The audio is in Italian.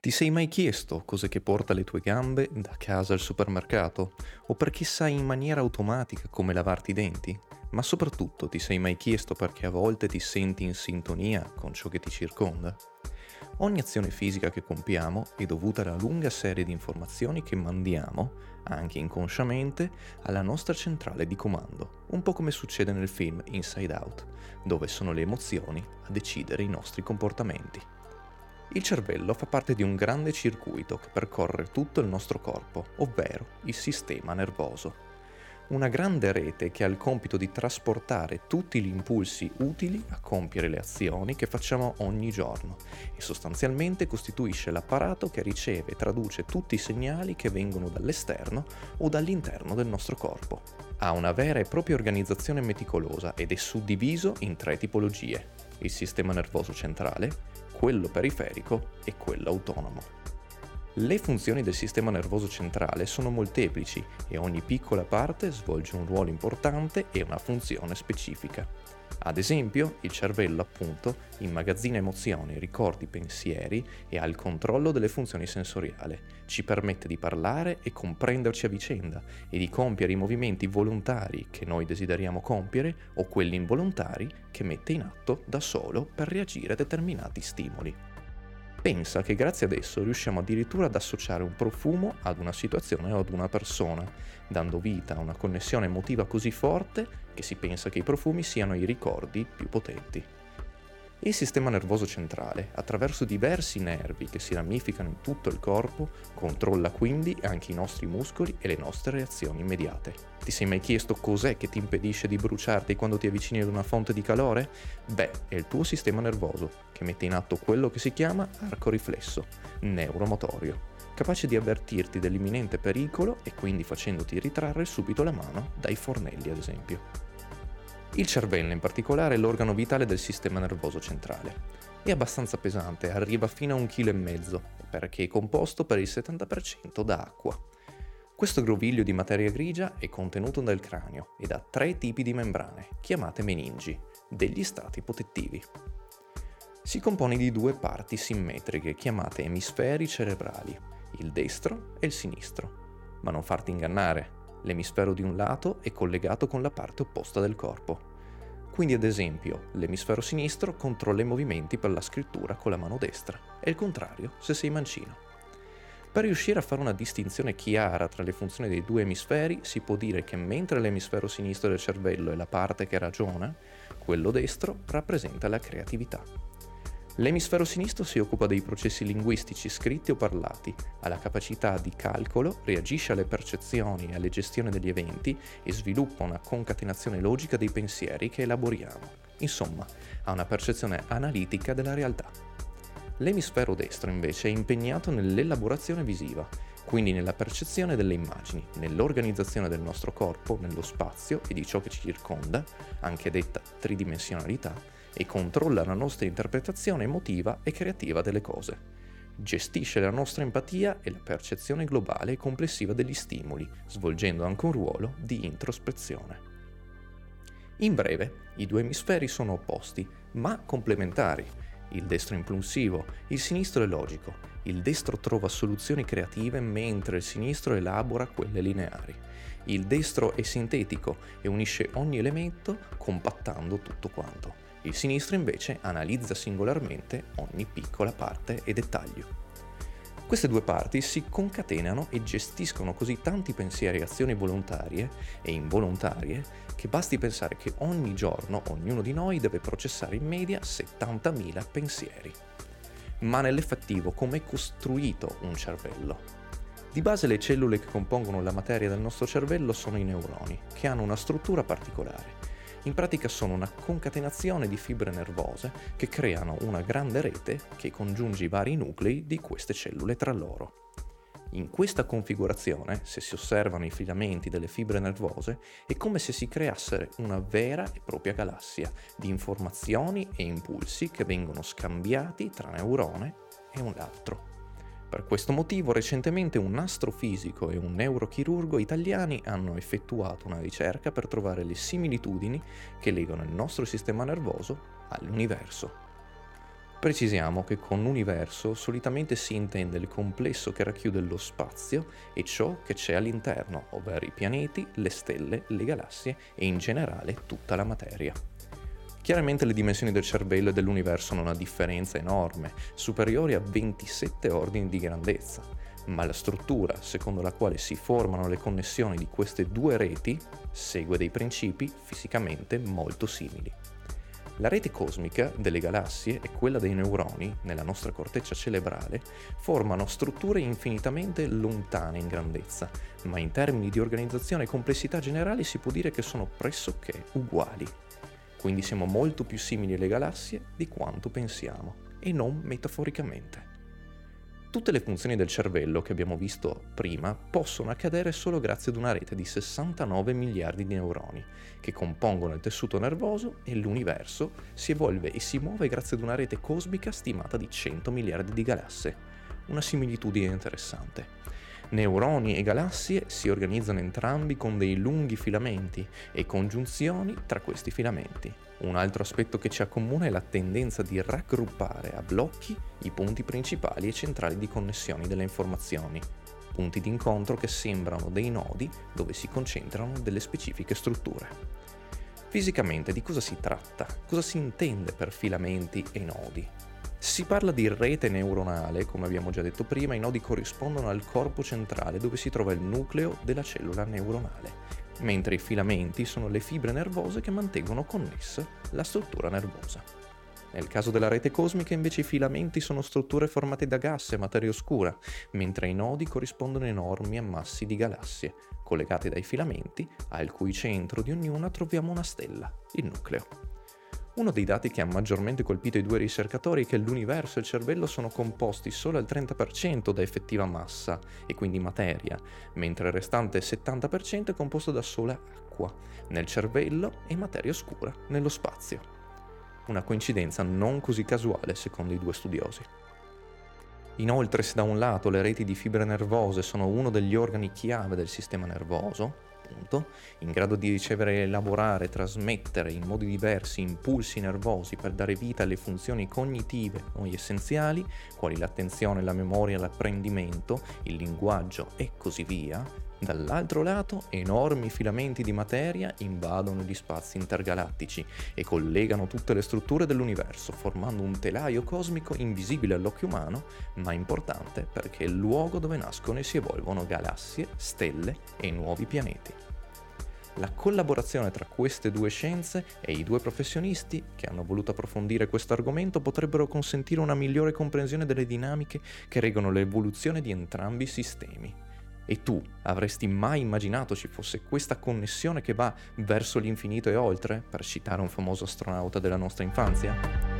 Ti sei mai chiesto cosa che porta le tue gambe da casa al supermercato? O perché sai in maniera automatica come lavarti i denti? Ma soprattutto ti sei mai chiesto perché a volte ti senti in sintonia con ciò che ti circonda? Ogni azione fisica che compiamo è dovuta alla lunga serie di informazioni che mandiamo, anche inconsciamente, alla nostra centrale di comando, un po' come succede nel film Inside Out, dove sono le emozioni a decidere i nostri comportamenti. Il cervello fa parte di un grande circuito che percorre tutto il nostro corpo, ovvero il sistema nervoso. Una grande rete che ha il compito di trasportare tutti gli impulsi utili a compiere le azioni che facciamo ogni giorno e sostanzialmente costituisce l'apparato che riceve e traduce tutti i segnali che vengono dall'esterno o dall'interno del nostro corpo. Ha una vera e propria organizzazione meticolosa ed è suddiviso in tre tipologie. Il sistema nervoso centrale, quello periferico e quello autonomo. Le funzioni del sistema nervoso centrale sono molteplici e ogni piccola parte svolge un ruolo importante e una funzione specifica. Ad esempio, il cervello, appunto, immagazzina emozioni, ricordi, pensieri e ha il controllo delle funzioni sensoriali. Ci permette di parlare e comprenderci a vicenda e di compiere i movimenti volontari che noi desideriamo compiere o quelli involontari che mette in atto da solo per reagire a determinati stimoli. Pensa che grazie ad esso riusciamo addirittura ad associare un profumo ad una situazione o ad una persona, dando vita a una connessione emotiva così forte che si pensa che i profumi siano i ricordi più potenti. Il sistema nervoso centrale, attraverso diversi nervi che si ramificano in tutto il corpo, controlla quindi anche i nostri muscoli e le nostre reazioni immediate. Ti sei mai chiesto cos'è che ti impedisce di bruciarti quando ti avvicini ad una fonte di calore? Beh, è il tuo sistema nervoso, che mette in atto quello che si chiama arco riflesso, neuromotorio, capace di avvertirti dell'imminente pericolo e quindi facendoti ritrarre subito la mano dai fornelli, ad esempio. Il cervello in particolare è l'organo vitale del sistema nervoso centrale. È abbastanza pesante, arriva fino a un chilo e mezzo, perché è composto per il 70% da acqua. Questo groviglio di materia grigia è contenuto nel cranio ed ha tre tipi di membrane, chiamate meningi, degli strati protettivi. Si compone di due parti simmetriche chiamate emisferi cerebrali, il destro e il sinistro. Ma non farti ingannare, L'emisfero di un lato è collegato con la parte opposta del corpo. Quindi ad esempio l'emisfero sinistro controlla i movimenti per la scrittura con la mano destra e il contrario se sei mancino. Per riuscire a fare una distinzione chiara tra le funzioni dei due emisferi si può dire che mentre l'emisfero sinistro del cervello è la parte che ragiona, quello destro rappresenta la creatività. L'emisfero sinistro si occupa dei processi linguistici scritti o parlati, ha la capacità di calcolo, reagisce alle percezioni e alle gestioni degli eventi e sviluppa una concatenazione logica dei pensieri che elaboriamo. Insomma, ha una percezione analitica della realtà. L'emisfero destro invece è impegnato nell'elaborazione visiva, quindi nella percezione delle immagini, nell'organizzazione del nostro corpo, nello spazio e di ciò che ci circonda, anche detta tridimensionalità, e controlla la nostra interpretazione emotiva e creativa delle cose. Gestisce la nostra empatia e la percezione globale e complessiva degli stimoli, svolgendo anche un ruolo di introspezione. In breve, i due emisferi sono opposti, ma complementari. Il destro è impulsivo, il sinistro è logico. Il destro trova soluzioni creative mentre il sinistro elabora quelle lineari. Il destro è sintetico e unisce ogni elemento compattando tutto quanto. Il sinistro invece analizza singolarmente ogni piccola parte e dettaglio. Queste due parti si concatenano e gestiscono così tanti pensieri e azioni volontarie e involontarie che basti pensare che ogni giorno ognuno di noi deve processare in media 70.000 pensieri. Ma nell'effettivo com'è costruito un cervello? Di base le cellule che compongono la materia del nostro cervello sono i neuroni, che hanno una struttura particolare in pratica sono una concatenazione di fibre nervose che creano una grande rete che congiunge i vari nuclei di queste cellule tra loro. In questa configurazione, se si osservano i filamenti delle fibre nervose, è come se si creasse una vera e propria galassia di informazioni e impulsi che vengono scambiati tra neurone e un altro. Per questo motivo recentemente un astrofisico e un neurochirurgo italiani hanno effettuato una ricerca per trovare le similitudini che legano il nostro sistema nervoso all'universo. Precisiamo che con universo solitamente si intende il complesso che racchiude lo spazio e ciò che c'è all'interno, ovvero i pianeti, le stelle, le galassie e in generale tutta la materia. Chiaramente le dimensioni del cervello e dell'universo hanno una differenza enorme, superiori a 27 ordini di grandezza, ma la struttura secondo la quale si formano le connessioni di queste due reti segue dei principi fisicamente molto simili. La rete cosmica delle galassie e quella dei neuroni, nella nostra corteccia cerebrale, formano strutture infinitamente lontane in grandezza, ma in termini di organizzazione e complessità generali si può dire che sono pressoché uguali. Quindi siamo molto più simili alle galassie di quanto pensiamo, e non metaforicamente. Tutte le funzioni del cervello che abbiamo visto prima possono accadere solo grazie ad una rete di 69 miliardi di neuroni che compongono il tessuto nervoso e l'universo si evolve e si muove grazie ad una rete cosmica stimata di 100 miliardi di galassie. Una similitudine interessante. Neuroni e galassie si organizzano entrambi con dei lunghi filamenti e congiunzioni tra questi filamenti. Un altro aspetto che ci accomuna è la tendenza di raggruppare a blocchi i punti principali e centrali di connessione delle informazioni, punti di incontro che sembrano dei nodi dove si concentrano delle specifiche strutture. Fisicamente di cosa si tratta? Cosa si intende per filamenti e nodi? Si parla di rete neuronale, come abbiamo già detto prima, i nodi corrispondono al corpo centrale dove si trova il nucleo della cellula neuronale, mentre i filamenti sono le fibre nervose che mantengono connessa la struttura nervosa. Nel caso della rete cosmica invece i filamenti sono strutture formate da gas e materia oscura, mentre i nodi corrispondono a enormi ammassi di galassie, collegate dai filamenti, al cui centro di ognuna troviamo una stella, il nucleo. Uno dei dati che ha maggiormente colpito i due ricercatori è che l'universo e il cervello sono composti solo al 30% da effettiva massa, e quindi materia, mentre il restante 70% è composto da sola acqua, nel cervello e materia oscura, nello spazio. Una coincidenza non così casuale secondo i due studiosi. Inoltre, se da un lato le reti di fibre nervose sono uno degli organi chiave del sistema nervoso, appunto, in grado di ricevere, elaborare, trasmettere in modi diversi impulsi nervosi per dare vita alle funzioni cognitive o essenziali, quali l'attenzione, la memoria, l'apprendimento, il linguaggio e così via, Dall'altro lato, enormi filamenti di materia invadono gli spazi intergalattici e collegano tutte le strutture dell'universo, formando un telaio cosmico invisibile all'occhio umano, ma importante perché è il luogo dove nascono e si evolvono galassie, stelle e nuovi pianeti. La collaborazione tra queste due scienze e i due professionisti che hanno voluto approfondire questo argomento potrebbero consentire una migliore comprensione delle dinamiche che reggono l'evoluzione di entrambi i sistemi. E tu avresti mai immaginato ci fosse questa connessione che va verso l'infinito e oltre, per citare un famoso astronauta della nostra infanzia?